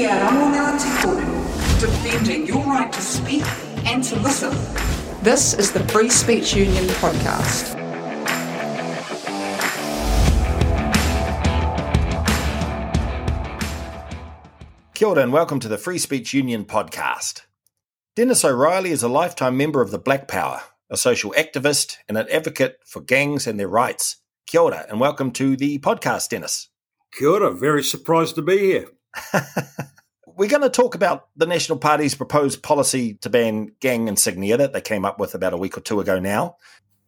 Kia Ramona Te defending your right to speak and to listen. This is the Free Speech Union podcast. Kia ora and welcome to the Free Speech Union podcast. Dennis O'Reilly is a lifetime member of the Black Power, a social activist and an advocate for gangs and their rights. Kia ora and welcome to the podcast, Dennis. Kia ora, very surprised to be here. We're going to talk about the National Party's proposed policy to ban gang insignia that they came up with about a week or two ago now.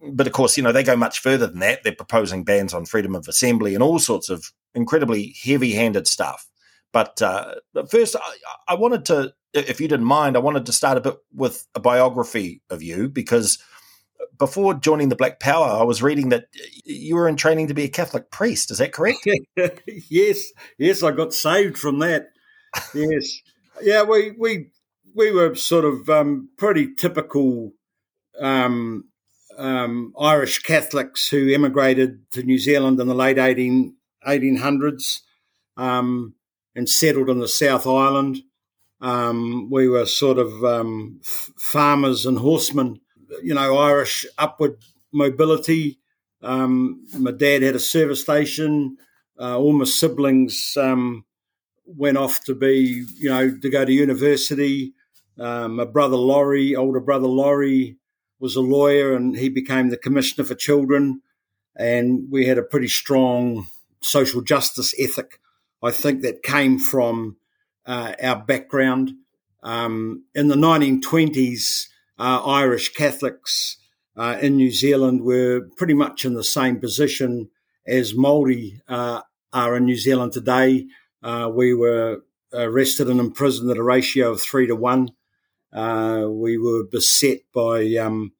But of course, you know, they go much further than that. They're proposing bans on freedom of assembly and all sorts of incredibly heavy handed stuff. But, uh, but first, I, I wanted to, if you didn't mind, I wanted to start a bit with a biography of you because before joining the Black Power, I was reading that you were in training to be a Catholic priest. Is that correct? yes, yes, I got saved from that. Yes, yeah, we we we were sort of um, pretty typical um, um, Irish Catholics who emigrated to New Zealand in the late 18, 1800s um, and settled in the South Island. Um, we were sort of um, f- farmers and horsemen you know, Irish upward mobility. Um, my dad had a service station. Uh, all my siblings um, went off to be, you know, to go to university. Um, my brother Laurie, older brother Laurie, was a lawyer and he became the commissioner for children. And we had a pretty strong social justice ethic, I think, that came from uh, our background. Um, in the 1920s, uh, Irish Catholics uh, in New Zealand were pretty much in the same position as Maori uh, are in New Zealand today. Uh, we were arrested and imprisoned at a ratio of three to one. Uh, we were beset by um,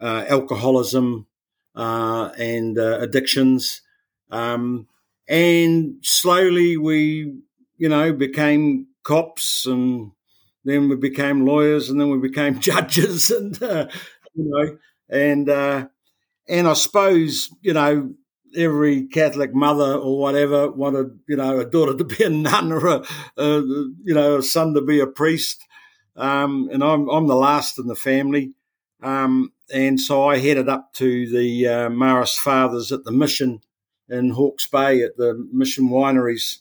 uh, alcoholism and addictions. Um, and slowly we, you know, became cops and then we became lawyers, and then we became judges, and uh, you know, and uh, and I suppose you know every Catholic mother or whatever wanted you know a daughter to be a nun or a, a you know a son to be a priest, um, and I'm I'm the last in the family. Um, and so I headed up to the uh, Marist Fathers at the mission in Hawke's Bay at the Mission Wineries,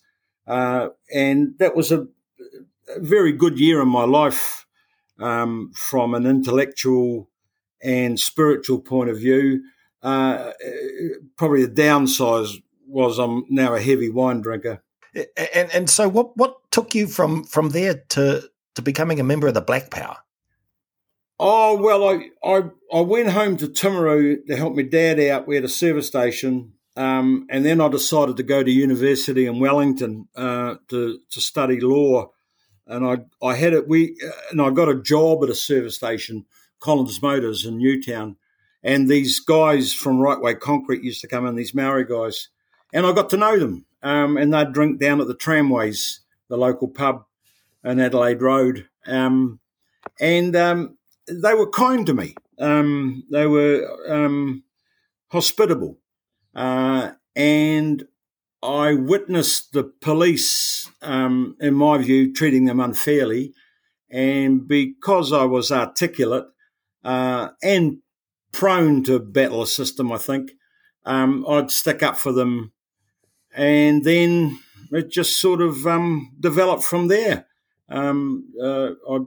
uh, and that was a a very good year in my life um, from an intellectual and spiritual point of view. Uh, probably the downside was I'm now a heavy wine drinker. And and so what what took you from from there to to becoming a member of the Black Power? Oh well, I I, I went home to Timaru to help my dad out. We had a service station, um, and then I decided to go to university in Wellington uh, to to study law and I I had it we and I got a job at a service station, Collins Motors in Newtown, and these guys from Right Way Concrete used to come in, these Maori guys, and I got to know them, um, and they'd drink down at the tramways, the local pub, in Adelaide Road, um, and um, they were kind to me. Um, they were um, hospitable, uh, and I witnessed the police, um, in my view, treating them unfairly. And because I was articulate uh, and prone to battle a system, I think, um, I'd stick up for them. And then it just sort of um, developed from there. Um, uh, I,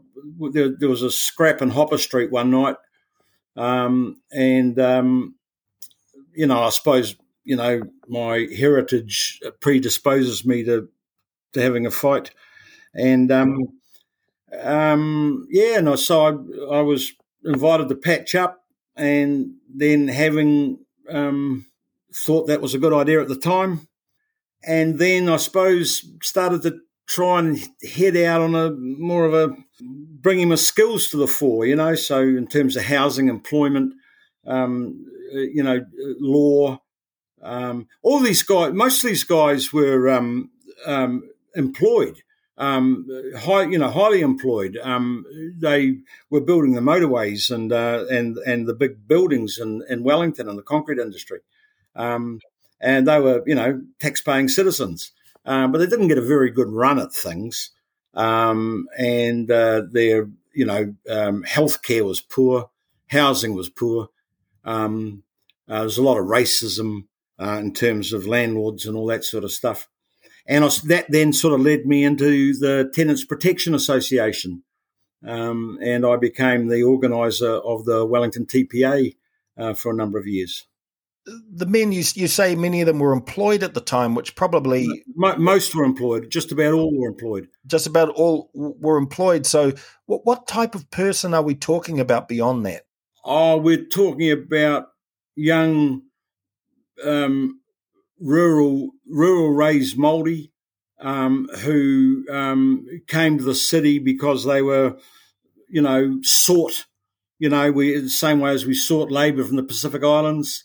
there, there, was a scrap in Hopper Street one night. Um, and, um, you know, I suppose you know, my heritage predisposes me to to having a fight, and um, um, yeah, and I, so I, I was invited to patch up, and then having um, thought that was a good idea at the time, and then I suppose started to try and head out on a more of a bringing my skills to the fore, you know. So in terms of housing, employment, um, you know, law, um, all these guys, most of these guys were um, um, employed, um, high, you know, highly employed. Um, they were building the motorways and uh, and and the big buildings in, in Wellington and the concrete industry, um, and they were, you know, tax-paying citizens. But they didn't get a very good run at things. and uh, their you know healthcare was poor, housing was poor. Uh, there's a lot of racism uh, in terms of landlords and all that sort of stuff. And I, that then sort of led me into the Tenants Protection Association. Um, and I became the organiser of the Wellington TPA uh, for a number of years. The men you, you say many of them were employed at the time, which probably most were employed. Just about all were employed. Just about all were employed. So, what, what type of person are we talking about beyond that? Oh, we're talking about young um, rural rural raised Maori um, who um, came to the city because they were, you know, sought. You know, we the same way as we sought labour from the Pacific Islands,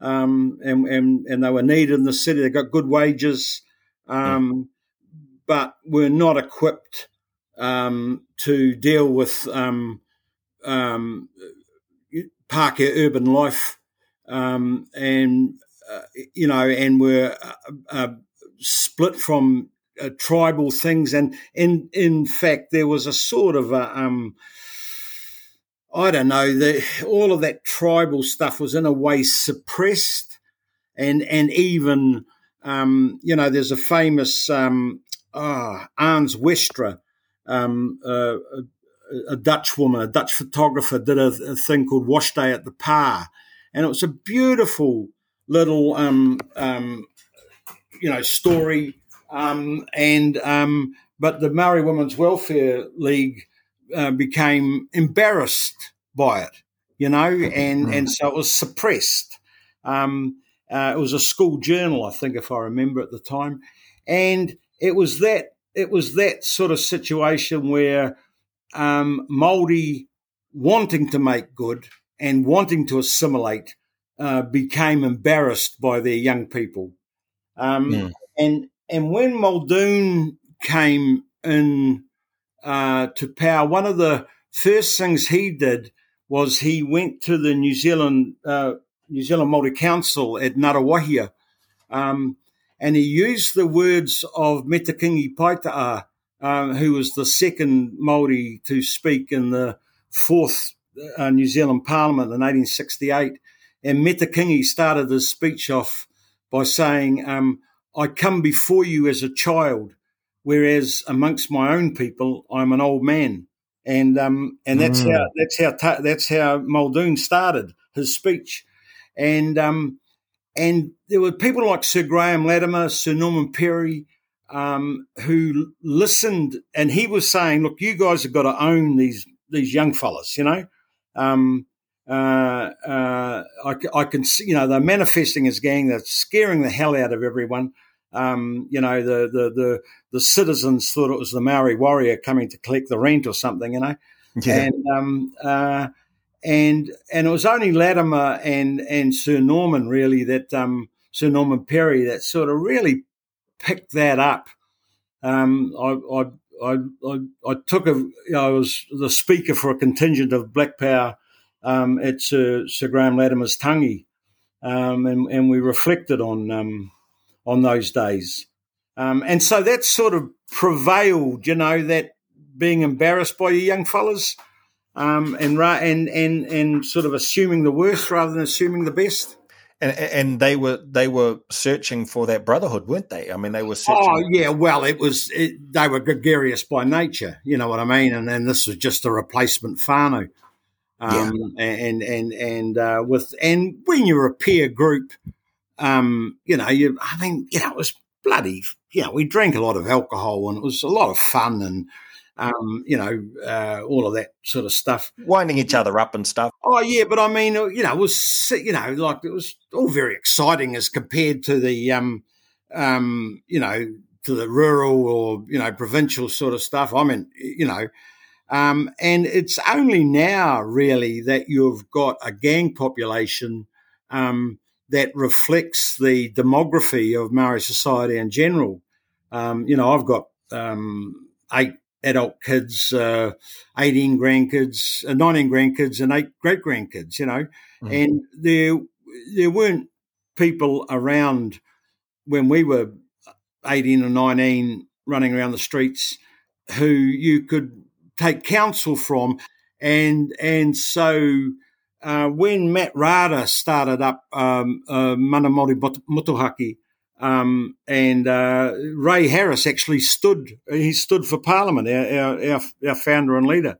um, and and and they were needed in the city. They got good wages, um, but were not equipped um, to deal with um, Pākehā urban life, and uh, you know, and were uh, uh, split from uh, tribal things. And in in fact, there was a sort of a, um, I don't know, the, all of that tribal stuff was in a way suppressed, and and even um, you know, there's a famous um, oh, Ans Westra. Um, uh, a, a Dutch woman, a Dutch photographer, did a, a, thing called Wash Day at the Pa, and it was a beautiful little, um, um, you know, story. Um, and um, but the Maori Women's Welfare League uh, became embarrassed by it, you know, and and so it was suppressed. Um, uh, it was a school journal, I think, if I remember at the time, and it was that it was that sort of situation where um, Maori wanting to make good and wanting to assimilate uh, became embarrassed by their young people. Um, yeah. And and when Muldoon came in uh, to power, one of the first things he did was he went to the New Zealand uh, New Zealand Māori Council at Ngaruawahia, um, and he used the words of Mete Kingi Paetahi, uh, who was the second Māori to speak in the fourth uh, New Zealand Parliament in 1868 and Mete Kingi started his speech off by saying, um, I come before you as a child, whereas amongst my own people, I'm an old man. And um, and that's mm. how that's how ta- that's how Muldoon started his speech, and um, and there were people like Sir Graham Latimer, Sir Norman Perry, um, who listened, and he was saying, "Look, you guys have got to own these these young fellas, you know." Um, uh, uh, I, I, can see, you know, they're manifesting as gang. They're scaring the hell out of everyone. Um, you know, the, the, the, the, citizens thought it was the Maori warrior coming to collect the rent or something, you know. Yeah. And, um, uh, and, and it was only Latimer and, and Sir Norman really that, um, Sir Norman Perry that sort of really picked that up. Um, I, I, I, I, I took a, you know, I was the speaker for a contingent of Black Power um, at Sir, Sir Graham Latimer's tangi, um, and, and, we reflected on um, on those days. Um, and so that sort of prevailed, you know, that being embarrassed by your young fellas um, and, and and and sort of assuming the worst rather than assuming the best. And, and they were they were searching for that brotherhood, weren't they? I mean, they were searching. Oh yeah, well, it was it, they were gregarious by nature, you know what I mean. And then this was just a replacement whānau. Um, yeah. and and and uh, with and when you're a peer group, um, you know, you I mean, you know, it was bloody. You know, we drank a lot of alcohol and it was a lot of fun and. Um, you know, uh, all of that sort of stuff. Winding each other up and stuff. Oh, yeah, but I mean, uh, you know, it was, you know, like it was all very exciting as compared to the, um, um, you know, to the rural or, you know, provincial sort of stuff. I mean, you know, um, and it's only now, really, that you've got a gang population um, that reflects the demography of Maori society in general. Um, you know, I've got um, eight adult kids, uh, 18 grandkids, uh, 19 grandkids, and eight great grandkids, you know, mm-hmm. and there, there weren't people around when we were 18 or 19 running around the streets who you could take counsel from, and and so uh, when Matiu Rata started up um, uh, Mana Māori Motuhake, um, and uh, Ray Harris actually stood, he stood for Parliament, our, our, our founder and leader.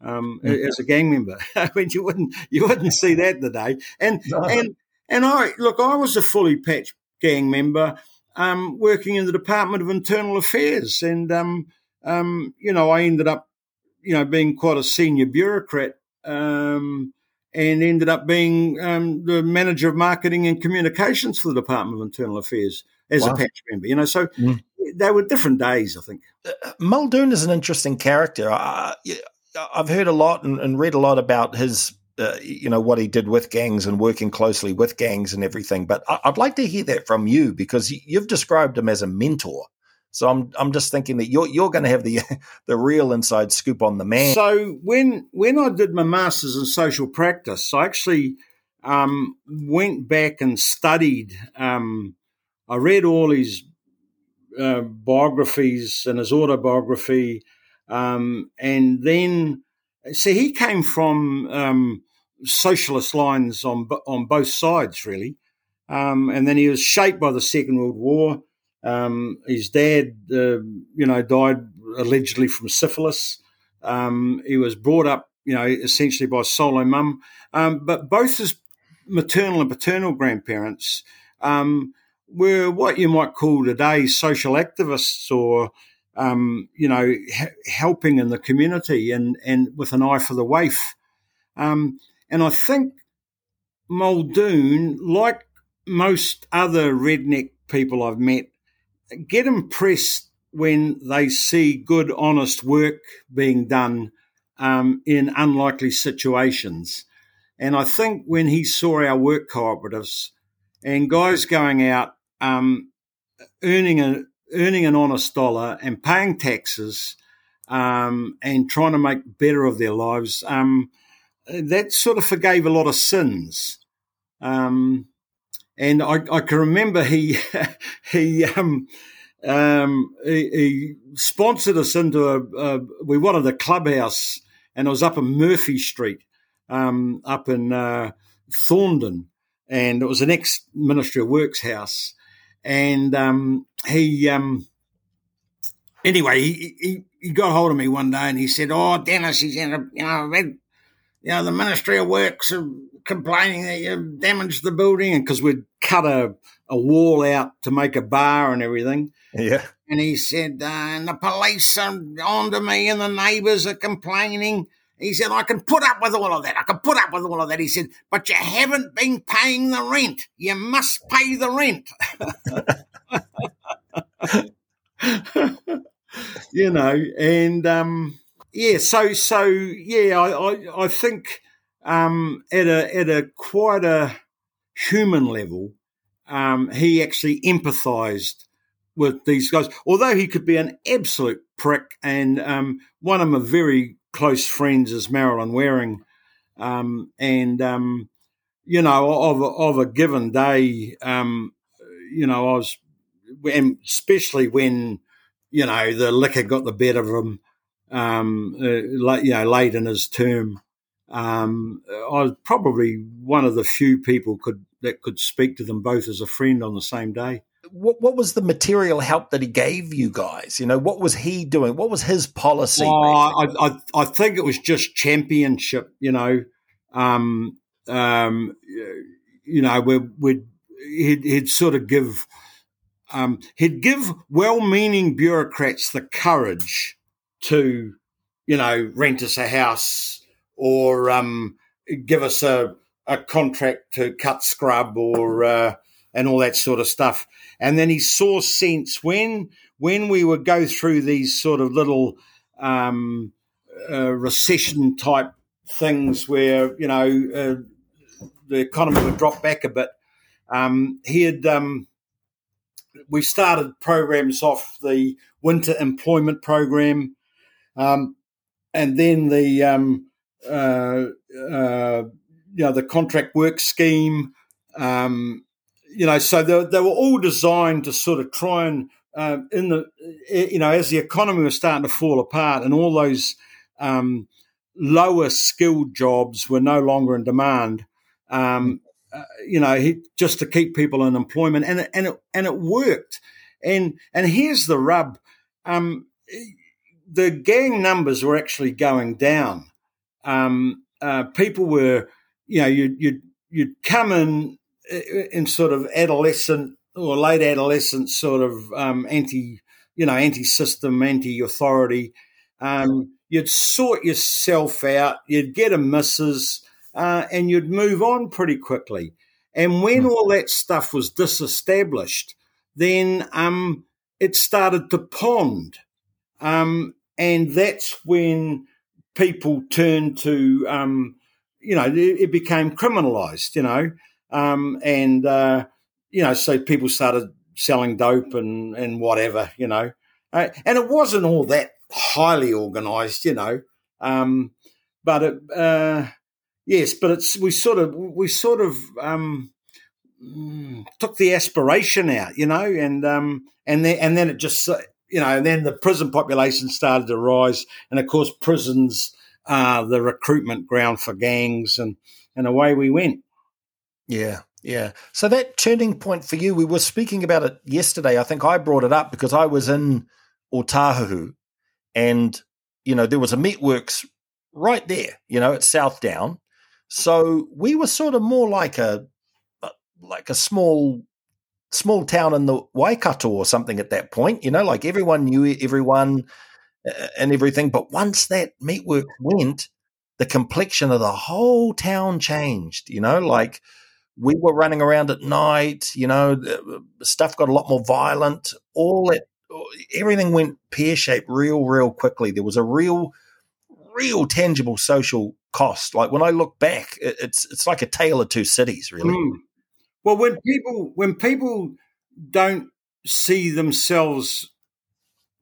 Um, mm-hmm. as a gang member, I mean, you wouldn't you wouldn't see that today. And no. and and I look, I was a fully patched gang member, um, working in the Department of Internal Affairs, and um, um, you know, I ended up, you know, being quite a senior bureaucrat um, and ended up being um, the manager of marketing and communications for the Department of Internal Affairs as wow. a patch member. You know, so mm. they were different days, I think. Uh, Muldoon is an interesting character. I, have heard a lot and, and, read a lot about his. Uh, you know what he did with gangs and working closely with gangs and everything, but I, I'd like to hear that from you because you've described him as a mentor. So I'm I'm just thinking that you're you're going to have the the real inside scoop on the man. So when when I did my masters in social practice, I actually um, went back and studied. Um, I read all his uh, biographies and his autobiography, um, and then see he came from um, socialist lines on on both sides really, um, and then he was shaped by the Second World War. Um, his dad, uh, you know, died allegedly from syphilis. Um, he was brought up, you know, essentially by a solo mum. Um, but both his maternal and paternal grandparents um, were what you might call today social activists or, um, you know, helping in the community and, and with an eye for the waif. Um, and I think Muldoon, like most other redneck people I've met, get impressed when they see good, honest work being done um, in unlikely situations. And I think when he saw our work cooperatives and guys going out um, earning a earning an honest dollar and paying taxes um, and trying to make better of their lives, um, that sort of forgave a lot of sins. Um, and I, I can remember he he um, um, he, he, sponsored us into a, a, we wanted a clubhouse and it was up in Murphy Street um, up in uh, Thorndon. And it was an ex Ministry of Works house. And um, he um, anyway he, he, he got hold of me one day and he said oh Dennis he said you know you know the Ministry of Works are complaining that you damaged the building. And because we'd cut a, a wall out to make a bar and everything. Yeah. And he said, uh, and the police are onto me and the neighbours are complaining. He said, I can put up with all of that. I can put up with all of that. He said, but you haven't been paying the rent. You must pay the rent. you know, and um, yeah, so so yeah, I I, I think um, at a at a quite a human level, um, he actually empathised with these guys. Although he could be an absolute prick, and um, one of my very close friends is Marilyn Waring, um, and um, you know of of a given day, um, you know I was, and especially when you know the liquor got the better of him, um, uh, you know late in his term. Um, I was probably one of the few people could that could speak to them both as a friend on the same day. What, what was the material help that he gave you guys? You know, what was he doing? What was his policy? Oh, I, I, I, think it was just championship. You know, um, um, you know, we would he'd, he'd, sort of give um, he'd give well-meaning bureaucrats the courage to, you know, rent us a house or um, give us a a contract to cut scrub or uh, and all that sort of stuff. And then he saw sense when when we would go through these sort of little um, uh, recession type things where you know uh, the economy would drop back a bit. Um, he had um, we started programs off the winter employment program, um, and then the um, uh, uh, you know the contract work scheme. Um, you know, so they, they, were all designed to sort of try and uh, in the you know as the economy was starting to fall apart and all those um, lower skilled jobs were no longer in demand. Um, uh, you know, he, just to keep people in employment, and it, and it, and it worked. And and here's the rub: um, the gang numbers were actually going down. Um, uh, people were, you know, you you you'd come in in sort of adolescent or late adolescent sort of um, anti, you know, anti-system, anti-authority. Um, you'd sort yourself out, you'd get a missus, uh, and you'd move on pretty quickly. And when mm. all that stuff was disestablished, then um, it started to pond. Um, and that's when people turned to, um, you know, it, became criminalized, you know, um, and, uh, you know, so people started selling dope and, and whatever, you know. Uh, and it wasn't all that highly organized, you know. Um, but it, uh, yes, but it's we sort of we sort of um, mm, took the aspiration out, you know, and um, and then and then it just you know, and then the prison population started to rise, and of course, prisons are the recruitment ground for gangs, and and away we went. Yeah, yeah. So that turning point for you, we were speaking about it yesterday. I think I brought it up because I was in Otahuhu and, you know, there was a meatworks right there, you know, at Southdown. So we were sort of more like a, like a small, small town in the Waikato or something at that point, you know, like everyone knew everyone uh, and everything. But once that meatwork went, the complexion of the whole town changed, you know, like we were running around at night, you know, uh, stuff got a lot more violent. All that uh, everything went pear shaped real, real quickly. There was a real, real tangible social cost. Like when I look back, it's it's like a tale of two cities, really. Mm. Well, when people when people don't see themselves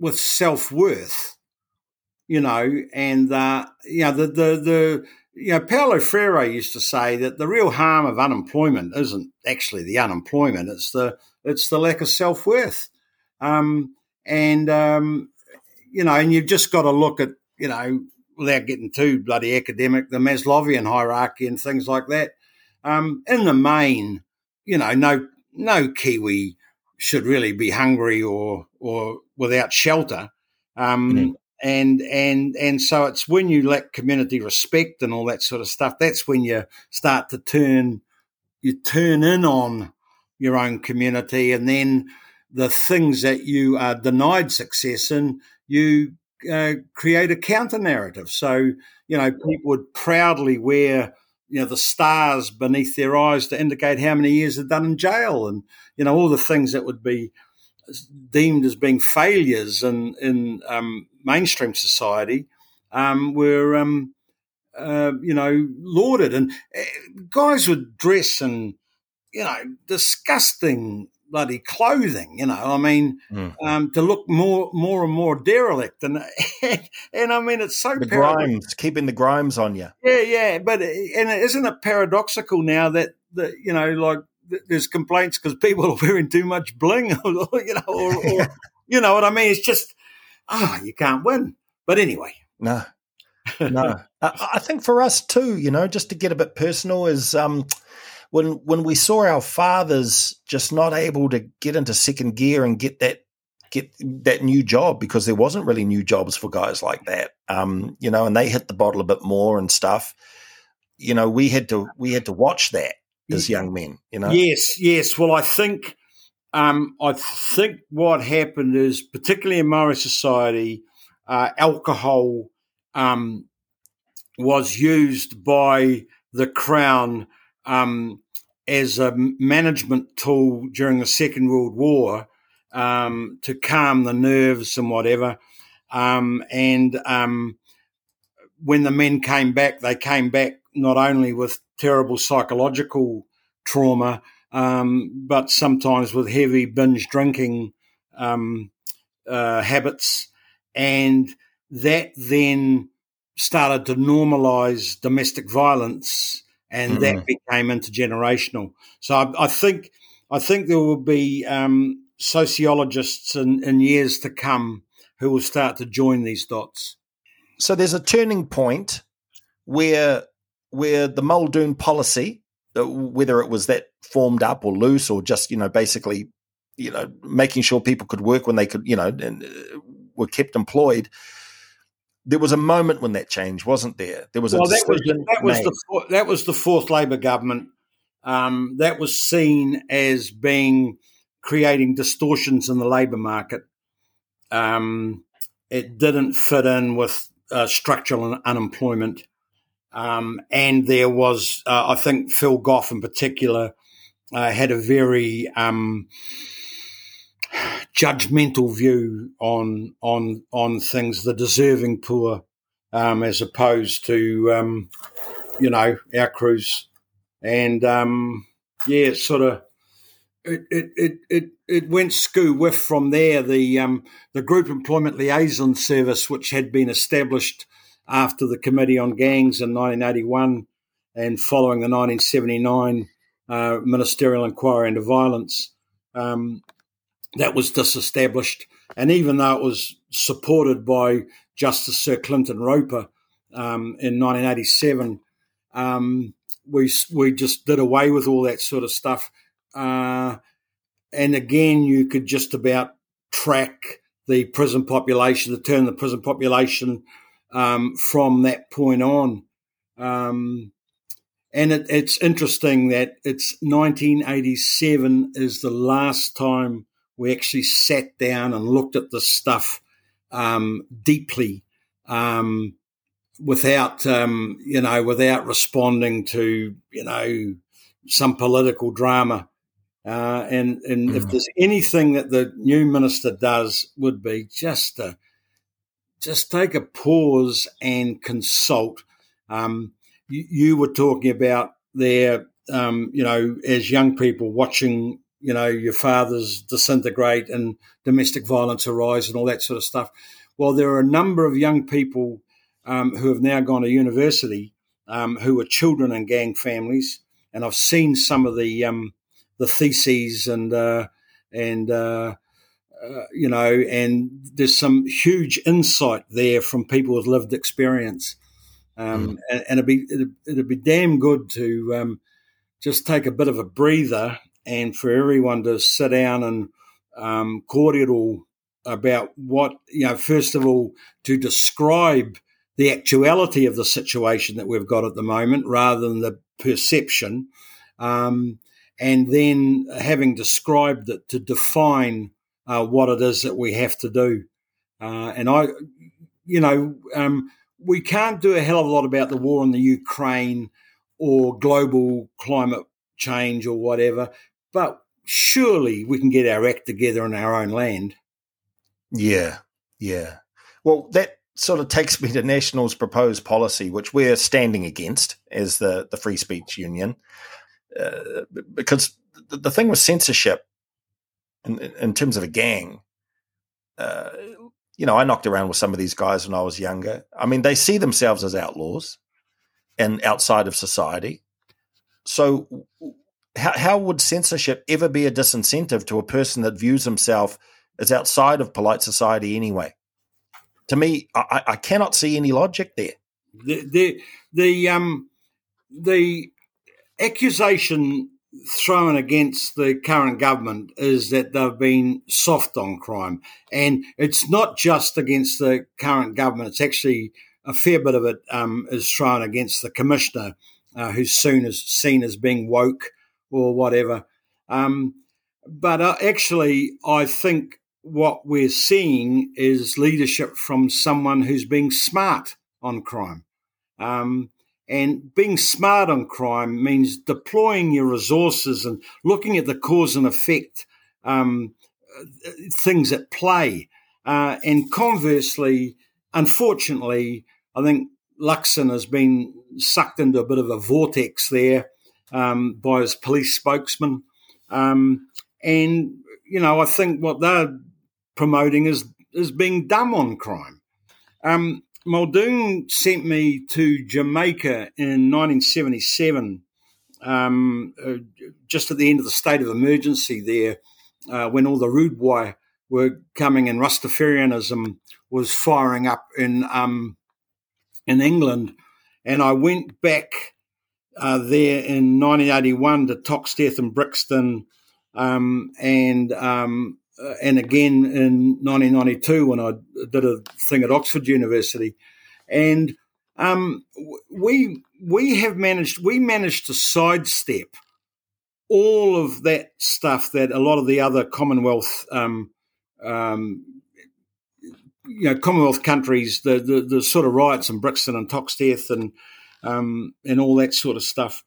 with self worth, you know, and uh, you know the the the you know, Paulo Freire used to say that the real harm of unemployment isn't actually the unemployment; it's the it's the lack of self worth. Um, and um, you know, and you've just got to look at you know, without getting too bloody academic, the Maslowian hierarchy and things like that. Um, in the main, you know, no no Kiwi should really be hungry or or without shelter. Um, mm-hmm. And and and so it's when you lack community respect and all that sort of stuff. That's when you start to turn you turn in on your own community, and then the things that you are denied success in, you uh, create a counter narrative. So, you know, people would proudly wear, you know, the stars beneath their eyes to indicate how many years they've done in jail and, you know, all the things that would be deemed as being failures in, in um, mainstream society um, were, um, uh, you know, lauded. And uh, guys would dress in, you know, disgusting bloody clothing. You know, I mean, mm. um, to look more, more and more derelict, and and, I mean, it's so the grimes, keeping the grimes on you. Yeah, yeah, but and isn't it paradoxical now that that you know, like there's complaints because people are wearing too much bling, or, you know, or, or you know what I mean? It's just ah, oh, you can't win. But anyway, no. no, I think for us too, you know, just to get a bit personal, is um, when when we saw our fathers just not able to get into second gear and get that get that new job because there wasn't really new jobs for guys like that. Um, you know, and they hit the bottle a bit more and stuff. You know, we had to we had to watch that as young men. You know. Yes, yes. Well, I think um, I think what happened is, particularly in Maori society, uh, alcohol um, was used by the crown um, as a management tool during the Second World War um, to calm the nerves and whatever. Um, and um, when the men came back, they came back not only with terrible psychological trauma, um, but sometimes with heavy binge drinking um, uh, habits. And that then started to normalize domestic violence and mm-hmm. that became intergenerational. So I, I, think I think there will be um, sociologists in, in years to come who will start to join these dots. So there's a turning point where where the Muldoon policy, uh, whether it was that formed up or loose or just you know basically you know making sure people could work when they could you know and uh, were kept employed. There was a moment when that changed, wasn't there? There was a that was, that was the that was the fourth Labor government. Um, that was seen as being creating distortions in the labour market. Um, it didn't fit in with uh, structural unemployment. Um, and there was, uh, I think, Phil Goff in particular uh, had a very um, judgmental view on on on things, the deserving poor, um, as opposed to um, you know our crews, and um, yeah, sort of it it it it, it went skoo whiff from there. The um, the Group Employment Liaison Service, which had been established after the Committee on Gangs in 1981 and following the 1979 uh, ministerial inquiry into violence, um, that was disestablished. And even though it was supported by Justice Sir Clinton Roper um, in 1987, um, we we just did away with all that sort of stuff. Uh, and again, you could just about track the prison population, the turn of the prison population um, from that point on. Um, and it, it's interesting that it's 1987 is the last time we actually sat down and looked at this stuff um, deeply um, without, um, you know, without responding to, you know, some political drama. Uh, and and mm. if there's anything that the new minister does, would be just to just take a pause and consult. Um, you, you, were talking about there, um, you know, as young people watching, you know, your fathers disintegrate and domestic violence arise and all that sort of stuff. Well, there are a number of young people um, who have now gone to university um, who are children in gang families, and I've seen some of the um, the theses and uh, and uh, uh, you know, and there's some huge insight there from people with lived experience. Um, mm. and, and, it'd be it'd, it'd, be damn good to um, just take a bit of a breather and for everyone to sit down and um, cordial about what you know. First of all, to describe the actuality of the situation that we've got at the moment, rather than the perception, um, and then having described it, to define uh, what it is that we have to do. Uh, and I, you know, um, we can't do a hell of a lot about the war in the Ukraine or global climate change or whatever, but surely we can get our act together in our own land. Yeah, yeah. Well, that sort of takes me to National's proposed policy, which we're standing against as the, the Free Speech Union. Uh, because the, the thing with censorship in, in terms of a gang, uh, you know, I knocked around with some of these guys when I was younger. I mean, they see themselves as outlaws and outside of society. So, how, how would censorship ever be a disincentive to a person that views himself as outside of polite society anyway? To me, I, I cannot see any logic there. The the the um the accusation thrown against the current government is that they've been soft on crime. And it's not just against the current government, it's actually a fair bit of it um, is thrown against the commissioner, uh, who's soon as seen as being woke or whatever. Um, but uh, actually, I think what we're seeing is leadership from someone who's being smart on crime. Um, and being smart on crime means deploying your resources and looking at the cause and effect um, things at play. Uh, and conversely, unfortunately, I think Luxon has been sucked into a bit of a vortex there um, by his police spokesman. Um, and, you know, I think what they're promoting is, is being dumb on crime. Um, Muldoon sent me to Jamaica in 1977, um, uh, just at the end of the state of emergency there, uh, when all the rude boys were coming and Rastafarianism was firing up in um, in England, and I went back uh, there in 1981 to Toxteth and Brixton, um, and um, uh, and again in 1992 when I did a thing at Oxford University, and um, we we have managed we managed to sidestep all of that stuff that a lot of the other Commonwealth um, um, you know Commonwealth countries the, the, the sort of riots in Brixton and Toxteth and um, and all that sort of stuff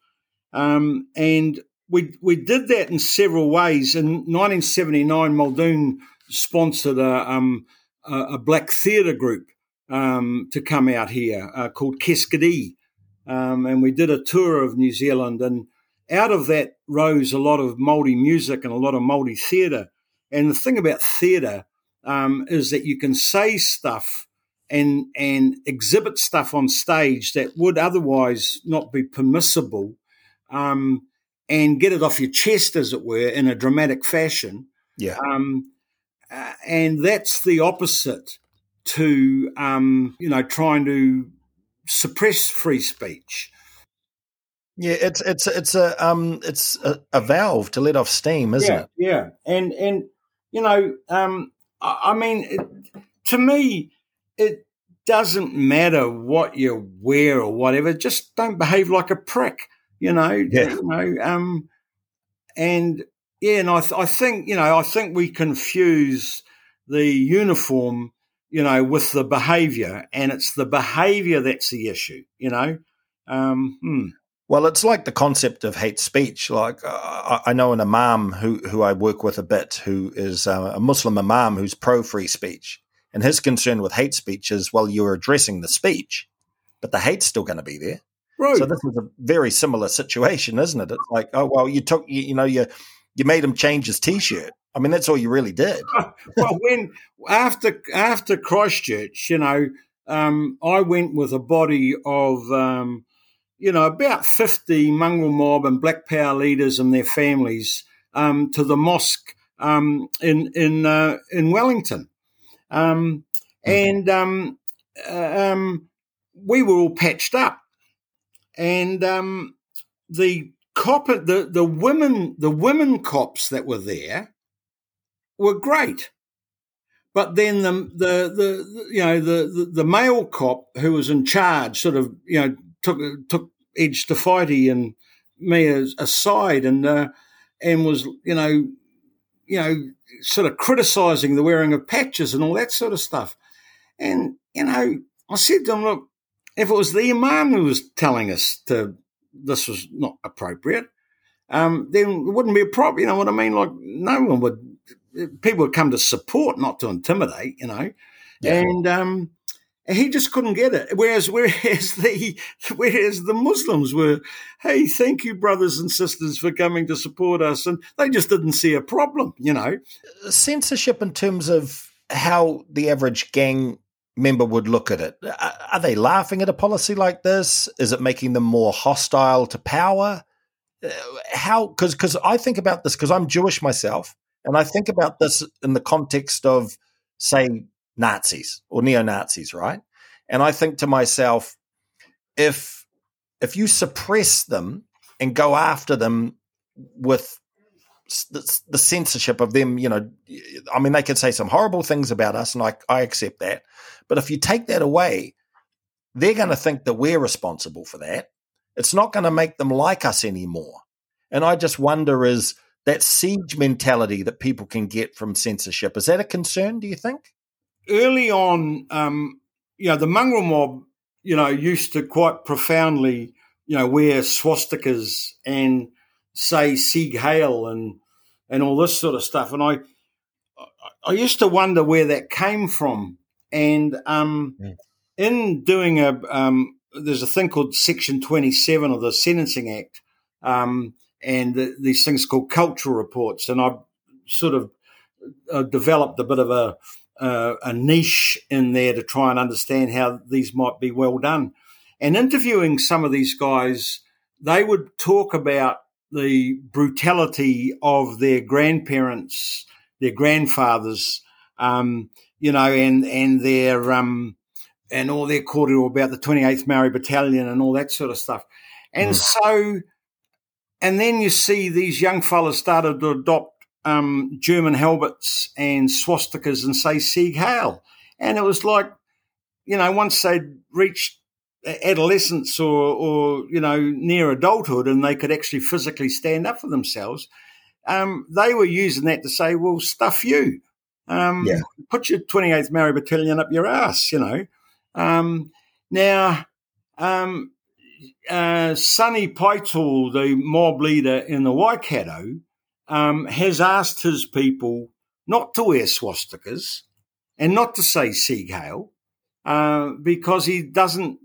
um, and we we did that in several ways in 1979 Muldoon sponsored a, um, a, black theatre group um, to come out here uh, called Keskidee. Um, and we did a tour of New Zealand. And out of that rose a lot of Māori music and a lot of Māori theatre. And the thing about theatre um, is that you can say stuff and and exhibit stuff on stage that would otherwise not be permissible, um, and get it off your chest, as it were, in a dramatic fashion. Yeah. Um, uh, and that's the opposite to um, you know trying to suppress free speech. Yeah, it's it's it's a um it's a, a valve to let off steam, isn't yeah, it? Yeah, and and you know, um, I, I mean, it, to me, it doesn't matter what you wear or whatever. Just don't behave like a prick, you know. Yeah. You know, um, and yeah, and I, th- I think you know, I think we confuse the uniform you know, with the behaviour, and it's the behaviour that's the issue, you know. Um, hmm. Well, it's like the concept of hate speech. Like uh, I know an imam who who I work with a bit, who is uh, a Muslim imam who's pro free speech, and his concern with hate speech is, well, you're addressing the speech, but the hate's still going to be there. Right. So this is a very similar situation, isn't it? It's like, oh well, you took you, you know you you made him change his t-shirt. I mean, that's all you really did. well, when after after Christchurch, you know, um, I went with a body of um, you know about fifty mongrel mob and Black Power leaders and their families um, to the mosque um, in in uh, in Wellington, um, and um, uh, we were all patched up, and the cop the the women the women cops that were there were great. But then the the, the you know the, the, the male cop who was in charge sort of you know took took Edge Te Whaiti and me as, aside and uh, and was you know you know sort of criticising the wearing of patches and all that sort of stuff. And you know I said to him, look, if it was the imam who was telling us to this was not appropriate, um, then it wouldn't be a problem. You know what I mean? Like no one would people would come to support, not to intimidate, you know. Yeah. And um, he just couldn't get it. Whereas, whereas the whereas the Muslims were, hey, thank you, brothers and sisters, for coming to support us, and they just didn't see a problem, you know. Censorship in terms of how the average gang member would look at it. Are they laughing at a policy like this? Is it making them more hostile to power? Uh, how? Because because I think about this because I'm Jewish myself. And I think about this in the context of, say, Nazis or neo Nazis, right? And I think to myself, if if you suppress them and go after them with the, the, censorship of them, you know, I mean, they can say some horrible things about us, and I, I accept that. But if you take that away, they're going to think that we're responsible for that. It's not going to make them like us anymore. And I just wonder is that siege mentality that people can get from censorship. Is that a concern, do you think? Early on, um, you know, the mongrel mob, you know, used to quite profoundly, you know, wear swastikas and say Sieg Heil and and all this sort of stuff. And I I used to wonder where that came from. And um, yeah. in doing a um, there's a thing called Section 27 of the Sentencing Act, um, and the, these things called cultural reports. And I've sort of uh, developed a bit of a, uh, a niche in there to try and understand how these might be well done. And interviewing some of these guys, they would talk about the brutality of their grandparents, their grandfathers, um, you know, and and their um, and all their cordial about the 28th Maori Battalion and all that sort of stuff. And mm. so, and then you see these young fellas started to adopt um, German helmets and swastikas and say Sieg Heil. And it was like, you know, once they'd reached adolescence or, or, you know, near adulthood and they could actually physically stand up for themselves, um, they were using that to say, well, stuff you. Um, yeah. Put your 28th Maori Battalion up your ass, you know. Um, now, um, uh, Sonny Fatu, the mob leader in the Waikato, um, has asked his people not to wear swastikas and not to say Sieg Heil uh, because he doesn't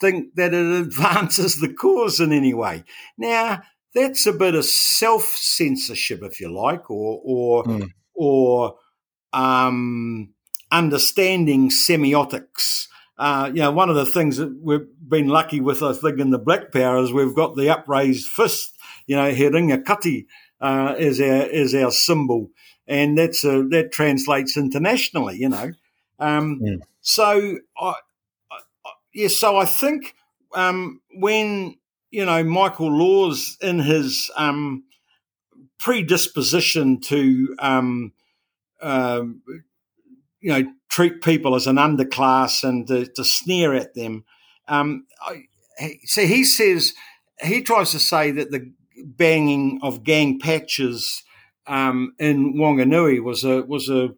think that it advances the cause in any way. Now, that's a bit of self censorship, if you like, or or mm. or um, understanding semiotics. Uh, you know, one of the things that we've been lucky with, I think, in the Black Power is we've got the upraised fist. You know, Heringa Kati uh, is our is our symbol, and that's a, that translates internationally. You know, um, yeah. so I, I, yeah, so I think um, when you know Michael Laws in his um, predisposition to um, uh, you know treat people as an underclass and to, to sneer at them. Um, I, so he says he tries to say that the banging of gang patches um, in Wanganui was a was a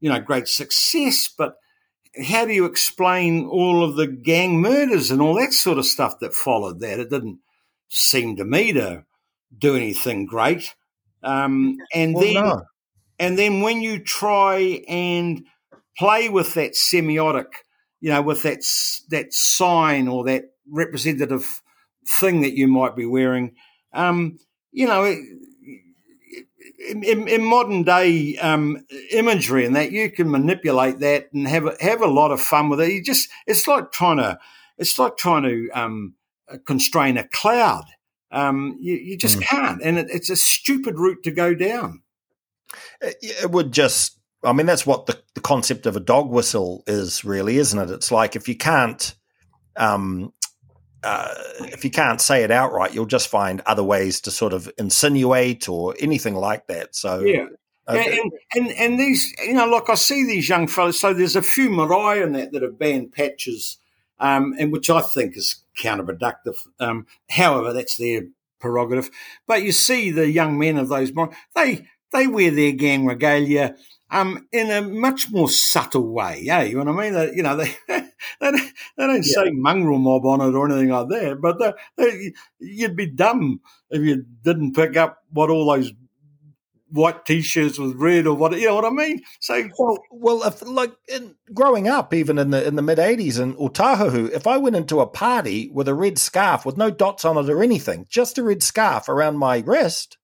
you know great success, but how do you explain all of the gang murders and all that sort of stuff that followed that? It didn't seem to me to do anything great. Um, and well, then, no. and then when you try and play with that semiotic, you know, with that that sign or that representative thing that you might be wearing, um, you know, in, in, in modern day um, imagery and that you can manipulate that and have have a lot of fun with it. You just it's like trying to it's like trying to um, constrain a cloud. Um, you, you, just mm. can't, and it, it's a stupid route to go down. It, it would just, I mean, that's what the, the, concept of a dog whistle is, really, isn't it? It's like if you can't um, uh, if you can't say it outright, you'll just find other ways to sort of insinuate or anything like that. So yeah. Okay. And, and, and these, you know, like I see these young fellas. So there's a few marae in that that have banned patches, um, and which I think is counterproductive. Um, however, that's their prerogative. But you see the young men of those marae, they they wear their gang regalia um, in a much more subtle way. Yeah, you know what I mean? They, you know, they they don't, they don't yeah. say mongrel mob on it or anything like that. But they, they, you'd be dumb if you didn't pick up what all those white t-shirts with red or what you know what I mean. So well, well if, like in, growing up, even in the in the mid '80s in Otahuhu, if I went into a party with a red scarf with no dots on it or anything, just a red scarf around my wrist,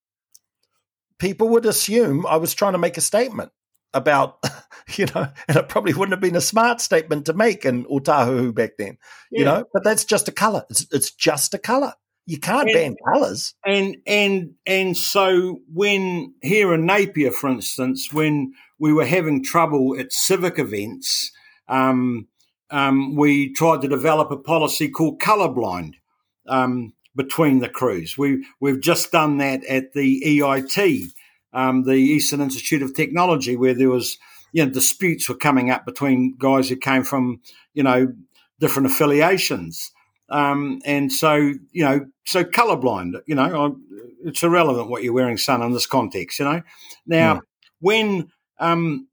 people would assume I was trying to make a statement about, you know, and it probably wouldn't have been a smart statement to make in Otahuhu back then, yeah. you know, but that's just a color. It's, it's just a color. You can't and, ban colors. And, and, and so when here in Napier, for instance, when we were having trouble at civic events, um, um, we tried to develop a policy called colorblind. Um, between the crews. We we've just done that at the EIT, um, the Eastern Institute of Technology, where there was you know disputes were coming up between guys who came from you know different affiliations, um, and so you know so colorblind. You know, it's irrelevant what you're wearing, son, in this context. You know, now mm. when um,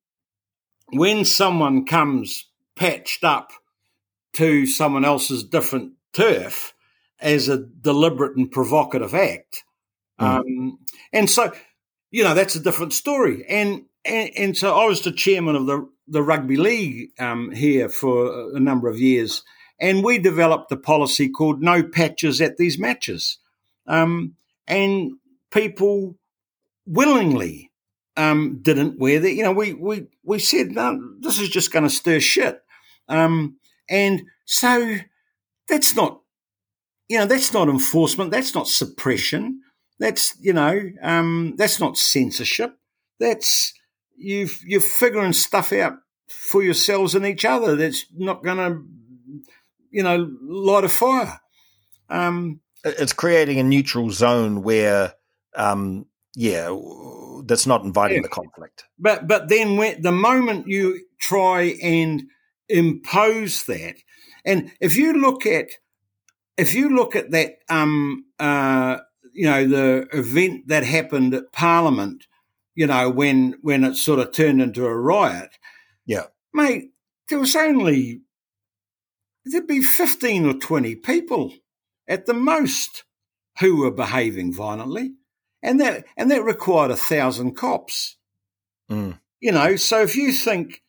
when someone comes patched up to someone else's different turf as a deliberate and provocative act. Mm. Um, and so you know, that's a different story. And, and, and so I was the chairman of the, the rugby league um, here for a number of years. And we developed a policy called no patches at these matches. Um, and people willingly um, didn't wear that. You know, we, we, we said, no, this is just going to stir shit. Um, and so that's not, you know, that's not enforcement. That's not suppression. That's you know, um, that's not censorship. That's you you're figuring stuff out for yourselves and each other. That's not going to, you know, light a fire. Um, it's creating a neutral zone where, um, yeah, that's not inviting yeah. the conflict. But but then when the moment you try and impose that, and if you look at if you look at that, um, uh, you know, the event that happened at Parliament, you know, when when it sort of turned into a riot, yeah, mate, there was only there'd be fifteen or twenty people at the most who were behaving violently, and that and that required a thousand cops. Mm. You know, so if you think,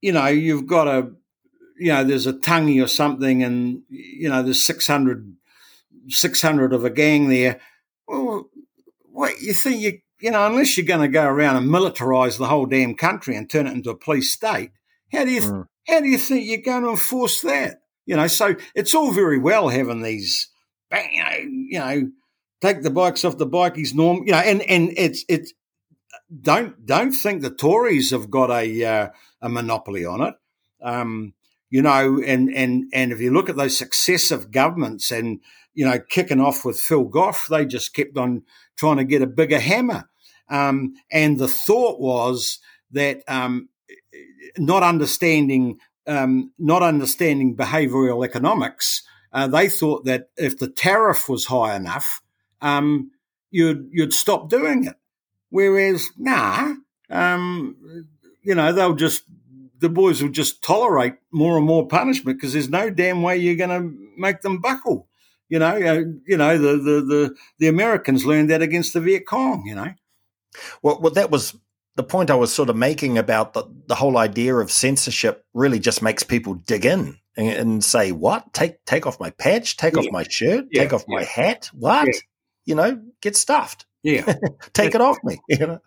you know, you've got a you know, there's a tangi or something, and you know, there's 600, 600 of a gang there. Well, what you think you you know, unless you're going to go around and militarize the whole damn country and turn it into a police state, how do you mm. how do you think you're going to enforce that? You know, so it's all very well having these, you know, you know, take the bikes off the bikies norm, you know, and and it's it's don't don't think the Tories have got a uh, a monopoly on it. Um, you know, and and and if you look at those successive governments and you know kicking off with Phil Goff, they just kept on trying to get a bigger hammer, um, and the thought was that um, not understanding um, not understanding behavioural economics, uh, they thought that if the tariff was high enough, um, you'd you'd stop doing it. Whereas, nah, um, you know, they'll just the boys will just tolerate more and more punishment because there's no damn way you're going to make them buckle. You know, uh, you know the, the the the Americans learned that against the Viet Cong. You know, well, well, that was the point I was sort of making about the the whole idea of censorship. Really, just makes people dig in and, and say, "What? Take take off my patch? Take yeah. off my shirt? Yeah. Take off yeah. my hat? What? You know, get stuffed. Yeah, take it off me. You know,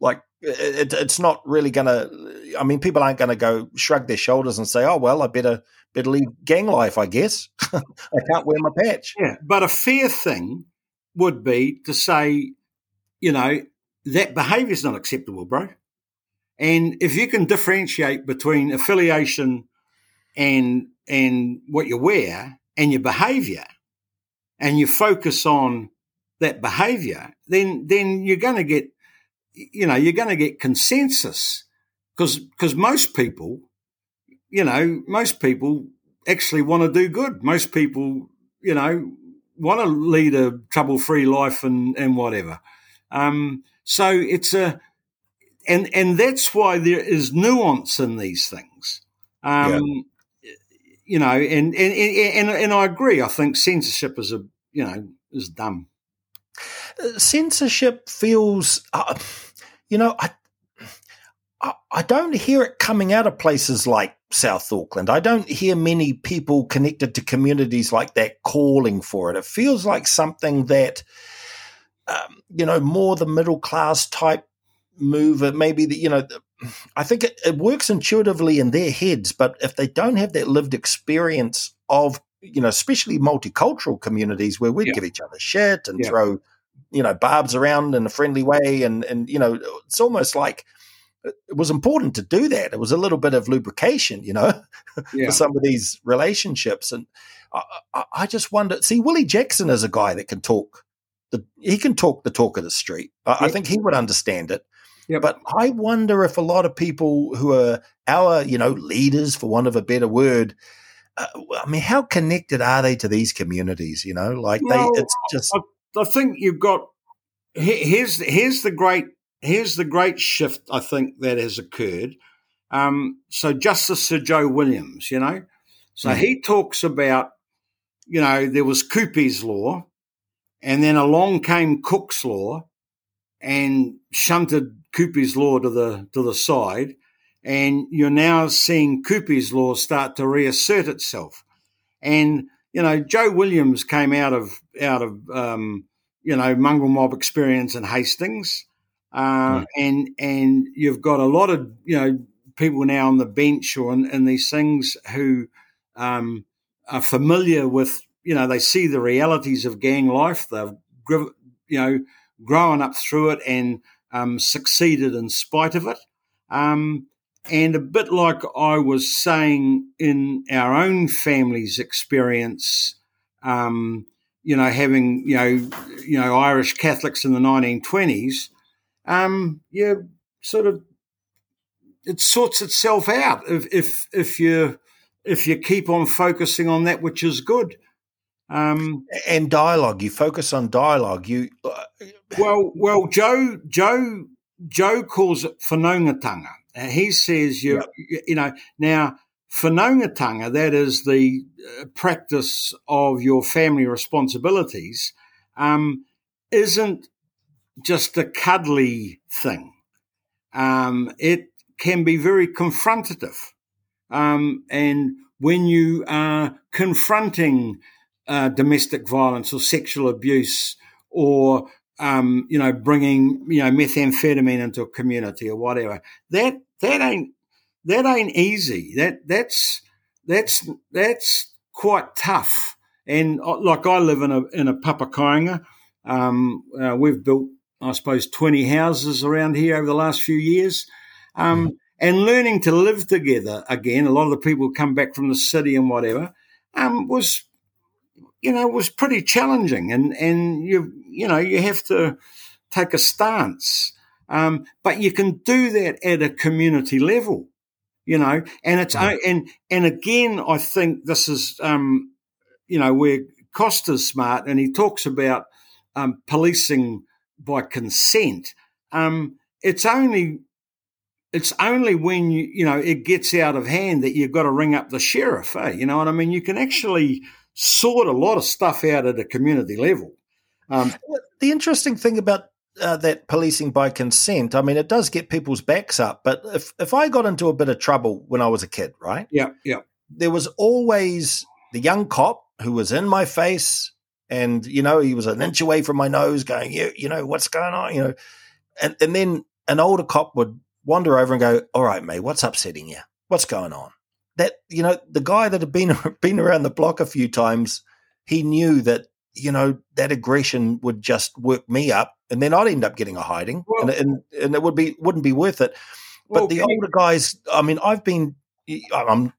like it, it's not really going to. I mean, people aren't going to go shrug their shoulders and say, "Oh well, I better better leave gang life." I guess I can't wear my patch. Yeah, but a fair thing would be to say, you know, that behaviour is not acceptable, bro. And if you can differentiate between affiliation and and what you wear and your behaviour, and you focus on that behaviour, then then you're going to get you know, you're going to get consensus because because most people, you know, most people actually want to do good. Most people, you know, want to lead a trouble-free life and and whatever. Um, so it's a and and that's why there is nuance in these things. Um, yeah. You know, and, and and and I agree. I think censorship is a you know is dumb. Censorship feels. Uh, you know, I, I, I don't hear it coming out of places like South Auckland. I don't hear many people connected to communities like that calling for it. It feels like something that, um, you know, more the middle class type move. Maybe the, you know, I think it, it works intuitively in their heads, but if they don't have that lived experience of, you know, especially multicultural communities where we'd yeah. give each other shit and yeah. throw you know barbs around in a friendly way and and you know it's almost like it was important to do that it was a little bit of lubrication you know yeah. for some of these relationships and I, I, I, just wonder see willie jackson is a guy that can talk the, he can talk the talk of the street I, I think he would understand it yeah. But I wonder if a lot of people who are our, you know, leaders, for want of a better word, uh, I mean, how connected are they to these communities? You know, like well, they, it's just. I, I think you've got here's here's the great here's the great shift I think that has occurred. Um, so Justice Sir Joe Williams, you know, so mm-hmm. he talks about you know there was Kupe's law, and then along came Cook's law, and shunted Kupe's law to the to the side, and you're now seeing Kupe's law start to reassert itself, and you know, Joe Williams came out of out of um, you know mongrel mob experience in Hastings, uh, mm. and and you've got a lot of you know people now on the bench or in, in these things who um, are familiar with you know they see the realities of gang life. They've you know, growing up through it and um, succeeded in spite of it. Um, and a bit like I was saying in our own family's experience, um, you know, having you know, you know, Irish Catholics in the 1920s, um, yeah, sort of, it sorts itself out if if if you if you keep on focusing on that which is good. Um, and dialogue, you focus on dialogue. You uh, well, well, Joe, Joe, Joe calls it whanaungatanga. He says you, yep. you know, now whanaungatanga, that is the uh, practice of your family responsibilities, um, isn't just a cuddly thing. Um, it can be very confrontative. Um, and when you are confronting uh, domestic violence or sexual abuse or um, you know bringing you know methamphetamine into a community or whatever that that ain't that ain't easy. That that's that's that's quite tough. And uh, like I live in a in a papakainga um, uh, we've built I suppose 20 houses around here over the last few years. Um, mm and learning to live together again. A lot of the people come back from the city and whatever um, was, you know, was pretty challenging, and and you you know you have to take a stance, um, but you can do that at a community level, you know, and it's right. and and again, I think this is um, you know where Coster's smart, and he talks about um, policing by consent. Um, it's only it's only when you you know it gets out of hand that you've got to ring up the sheriff. Eh? You know what I mean? You can actually sort a lot of stuff out at a community level. Um, the interesting thing about uh, that policing by consent, I mean, it does get people's backs up. But if if I got into a bit of trouble when I was a kid, right? Yeah, yeah. There was always the young cop who was in my face, and you know he was an inch away from my nose, going, "You, you know what's going on?" You know, and and then an older cop would wander over and go, "All right, mate, what's upsetting you? What's going on?" That you know, the guy that had been been around the block a few times, he knew that you know that aggression would just work me up, and then I'd end up getting a hiding, well, and, and, and it would be wouldn't be worth it. But well, the older guys, I mean, I've been, I'm,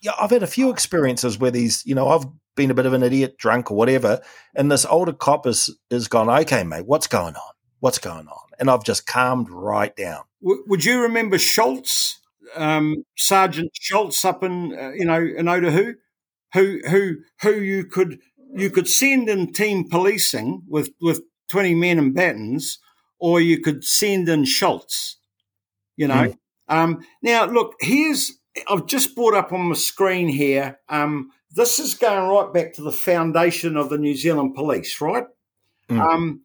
yeah, I've had a few experiences where these, you know, I've been a bit of an idiot, drunk or whatever, and this older cop has is gone, okay, mate, what's going on? What's going on? And I've just calmed right down. W- would you remember Schultz, um, Sergeant Schultz up in uh, you know in Otahuhu, who who who you could you could send in team policing with with twenty men and batons, or you could send in Schultz. You know. Mm. Um, now look, here's I've just brought up on the screen here. Um, this is going right back to the foundation of the New Zealand Police, right? Mm. Um,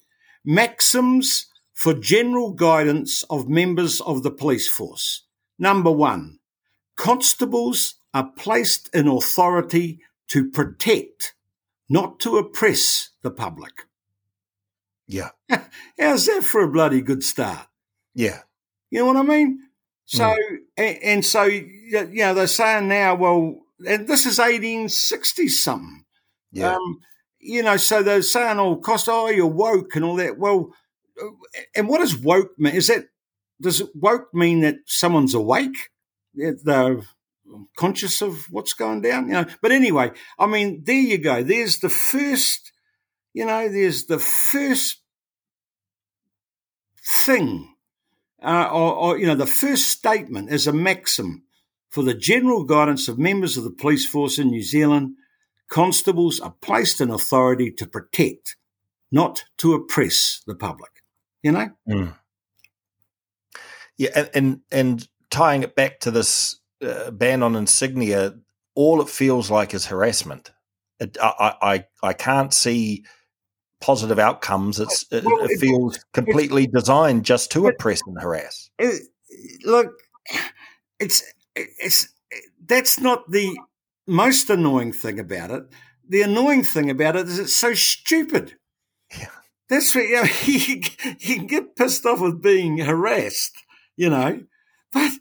maxims for general guidance of members of the police force. Number one, constables are placed in authority to protect, not to oppress the public. Yeah. How's that for a bloody good start? Yeah. You know what I mean? So, mm. and, and, so, you know, they're saying now, well, and this is 1860 something. Yeah. Um, you know, so they're saying, oh, Coster, oh, you're woke and all that. Well, and what does woke mean? Is that does woke mean that someone's awake? They're conscious of what's going down, you know. But anyway, I mean, there you go. There's the first, you know, there's the first thing, uh, or, or you know, the first statement is a maxim for the general guidance of members of the police force in New Zealand. Constables are placed in authority to protect, not to oppress the public you know? Mm. Yeah, and, and, and tying it back to this uh, ban on insignia, all it feels like is harassment. It, I, I I can't see positive outcomes. It's oh, it, well, it feels it, completely designed just to oppress and harass. look, it's it's that's not the most annoying thing about it. The annoying thing about it is it's so stupid. Yeah. That's what, you, know, you, you can get pissed off with being harassed, you know, but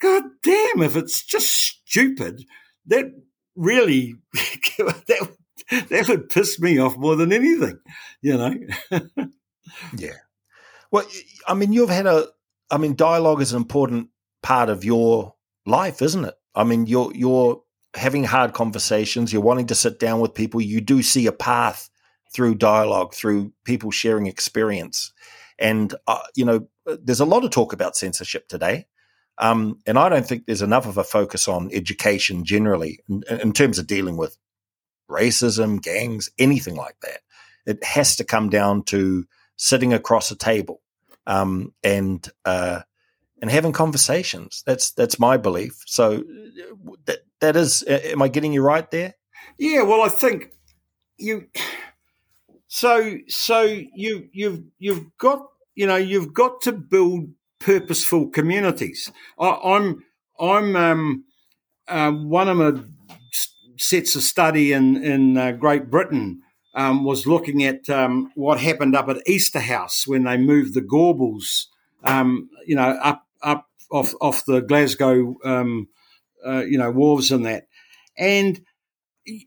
god damn, if it's just stupid, that really, that, that would piss me off more than anything, you know. Yeah. Well, I mean, you've had a. I mean, dialogue is an important part of your life, isn't it? I mean, you're you're having hard conversations. You're wanting to sit down with people. You do see a path through dialogue, through people sharing experience, and uh, you know, there's a lot of talk about censorship today. Um, and I don't think there's enough of a focus on education generally in, in terms of dealing with racism, gangs, anything like that. It has to come down to sitting across a table um, and uh, and having conversations. That's that's my belief. So that that is. Am I getting you right there? Yeah. Well, I think you. So so you you've you've got you know you've got to build purposeful communities. I, am I'm, I'm um, uh, one of my sets of study in in uh, Great Britain um, was looking at um, what happened up at Easterhouse when they moved the Gorbals, um, you know, up up off off the Glasgow, um, uh, you know, wharves and that, and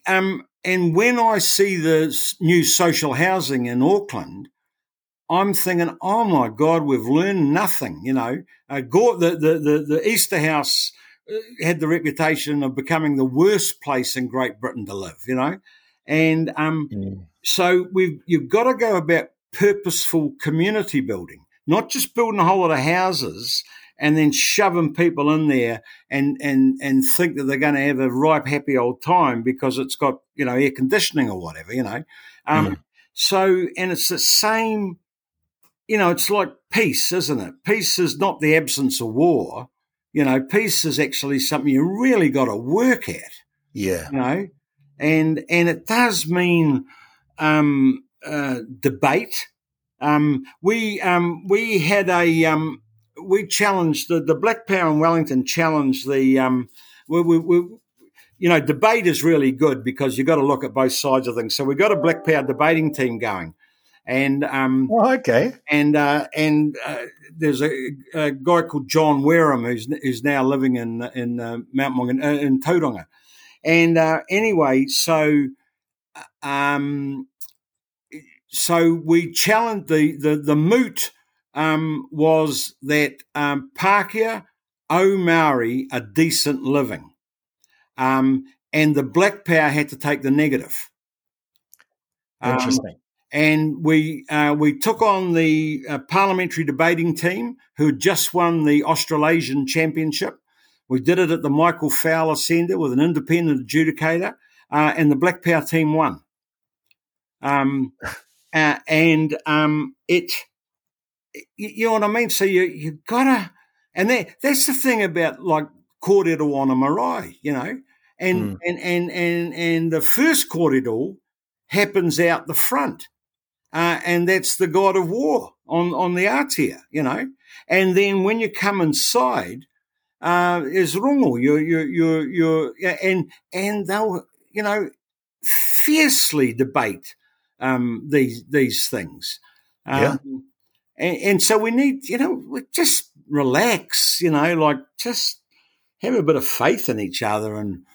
um, and when I see the new social housing in Auckland, I'm thinking, oh my God, we've learned nothing. You know, uh, the, the, the, the Easterhouse uh, had the reputation of becoming the worst place in Great Britain to live, you know. And um, mm. so we've you've got to go about purposeful community building, not just building a whole lot of houses and then shoving people in there and and and think that they're going to have a ripe, happy old time because it's got you know air conditioning or whatever, you know. Um, mm. So and it's the same you know, it's like peace, isn't it? Peace is not the absence of war. You know, peace is actually something you really got to work at. Yeah. You know, and and it does mean um, uh, debate. Um, we um, we had a um, we challenged the, the Black Power in Wellington challenged the um, we, we, we, you know debate is really good because you've got to look at both sides of things. So we got a Black Power debating team going, and um, oh, okay, and uh, and uh, there's a, a, guy called John Wareham who's who's now living in in uh, Mount Maunganui uh, in Tauranga, and uh, anyway, so um, so we challenged the the the moot um, was that um, Pākehā owe Maori a decent living, um, and the Black Power had to take the negative. Um, Interesting. And we uh, we took on the uh, parliamentary debating team who had just won the Australasian Championship. We did it at the Michael Fowler Centre with an independent adjudicator, uh, and the Black Power team won. Um, uh, and um, it, you know what I mean. So you you gotta, and that that's the thing about like Kōrero Ona Marae, you know, and mm. and and and and the first kōrero happens out the front uh, and that's the god of war on on the Aotea, you know. And then when you come inside, uh, is Rongo, you you you you and and they'll you know fiercely debate um, these these things. Um, yeah. And, and, so we need, you know, just relax, you know, like just have a bit of faith in each other and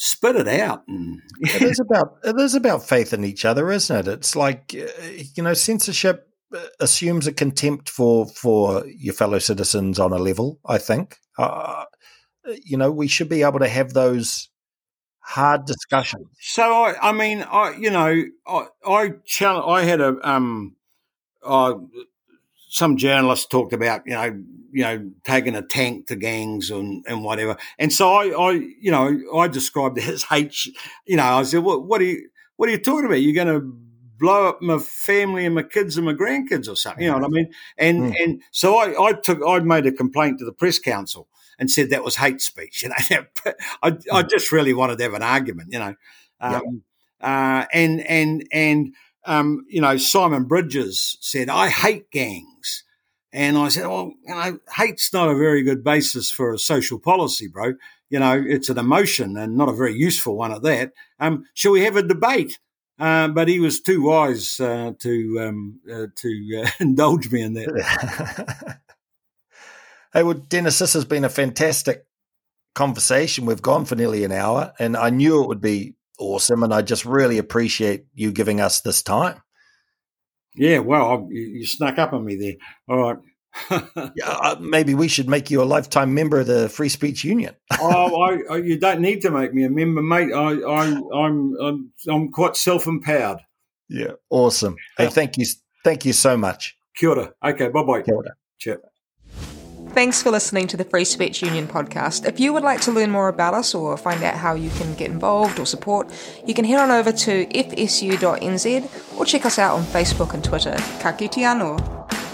spit it out. And, it is about it is about faith in each other, isn't it? It's like uh, you know, censorship uh, assumes a contempt for for your fellow citizens on a level. I think, uh, you know, we should be able to have those hard discussions. So I, I mean, I you know, I I, challenge, I had a um, uh, some journalists talked about, you know, you know, taking a tank to gangs and, and whatever. And so I, I, you know, I described it as hate. You know, I said, what, what are you, what are you talking about? You're going to blow up my family and my kids and my grandkids or something. You know what I mean? And mm. and so I, I took I made a complaint to the press council and said that was hate speech. You know, I, I just really wanted to have an argument. You know, um, yep. uh, and and and um, you know, Simon Bridges said, I hate gangs. And I said, well, you know, hate's not a very good basis for a social policy, bro. You know, it's an emotion and not a very useful one at that. Um, shall we have a debate? Uh, but he was too wise uh, to um, uh, to uh, indulge me in that. hey, well, Dennis, this has been a fantastic conversation. We've gone for nearly an hour, and I knew it would be awesome. And I just really appreciate you giving us this time. Yeah, well, you, you snuck up on me there. All right. yeah, uh, maybe we should make you a lifetime member of the Free Speech Union. oh, I, I, you don't need to make me a member, mate. I, I, I'm, I'm, I'm quite self-empowered. Yeah, awesome. Hey, thank you, thank you so much. Kia ora. Okay, bye bye. Kia ora. Cheers. Thanks for listening to the Free Speech Union podcast. If you would like to learn more about us or find out how you can get involved or support, you can head on over to fsu.nz or check us out on Facebook and Twitter. Ka anō.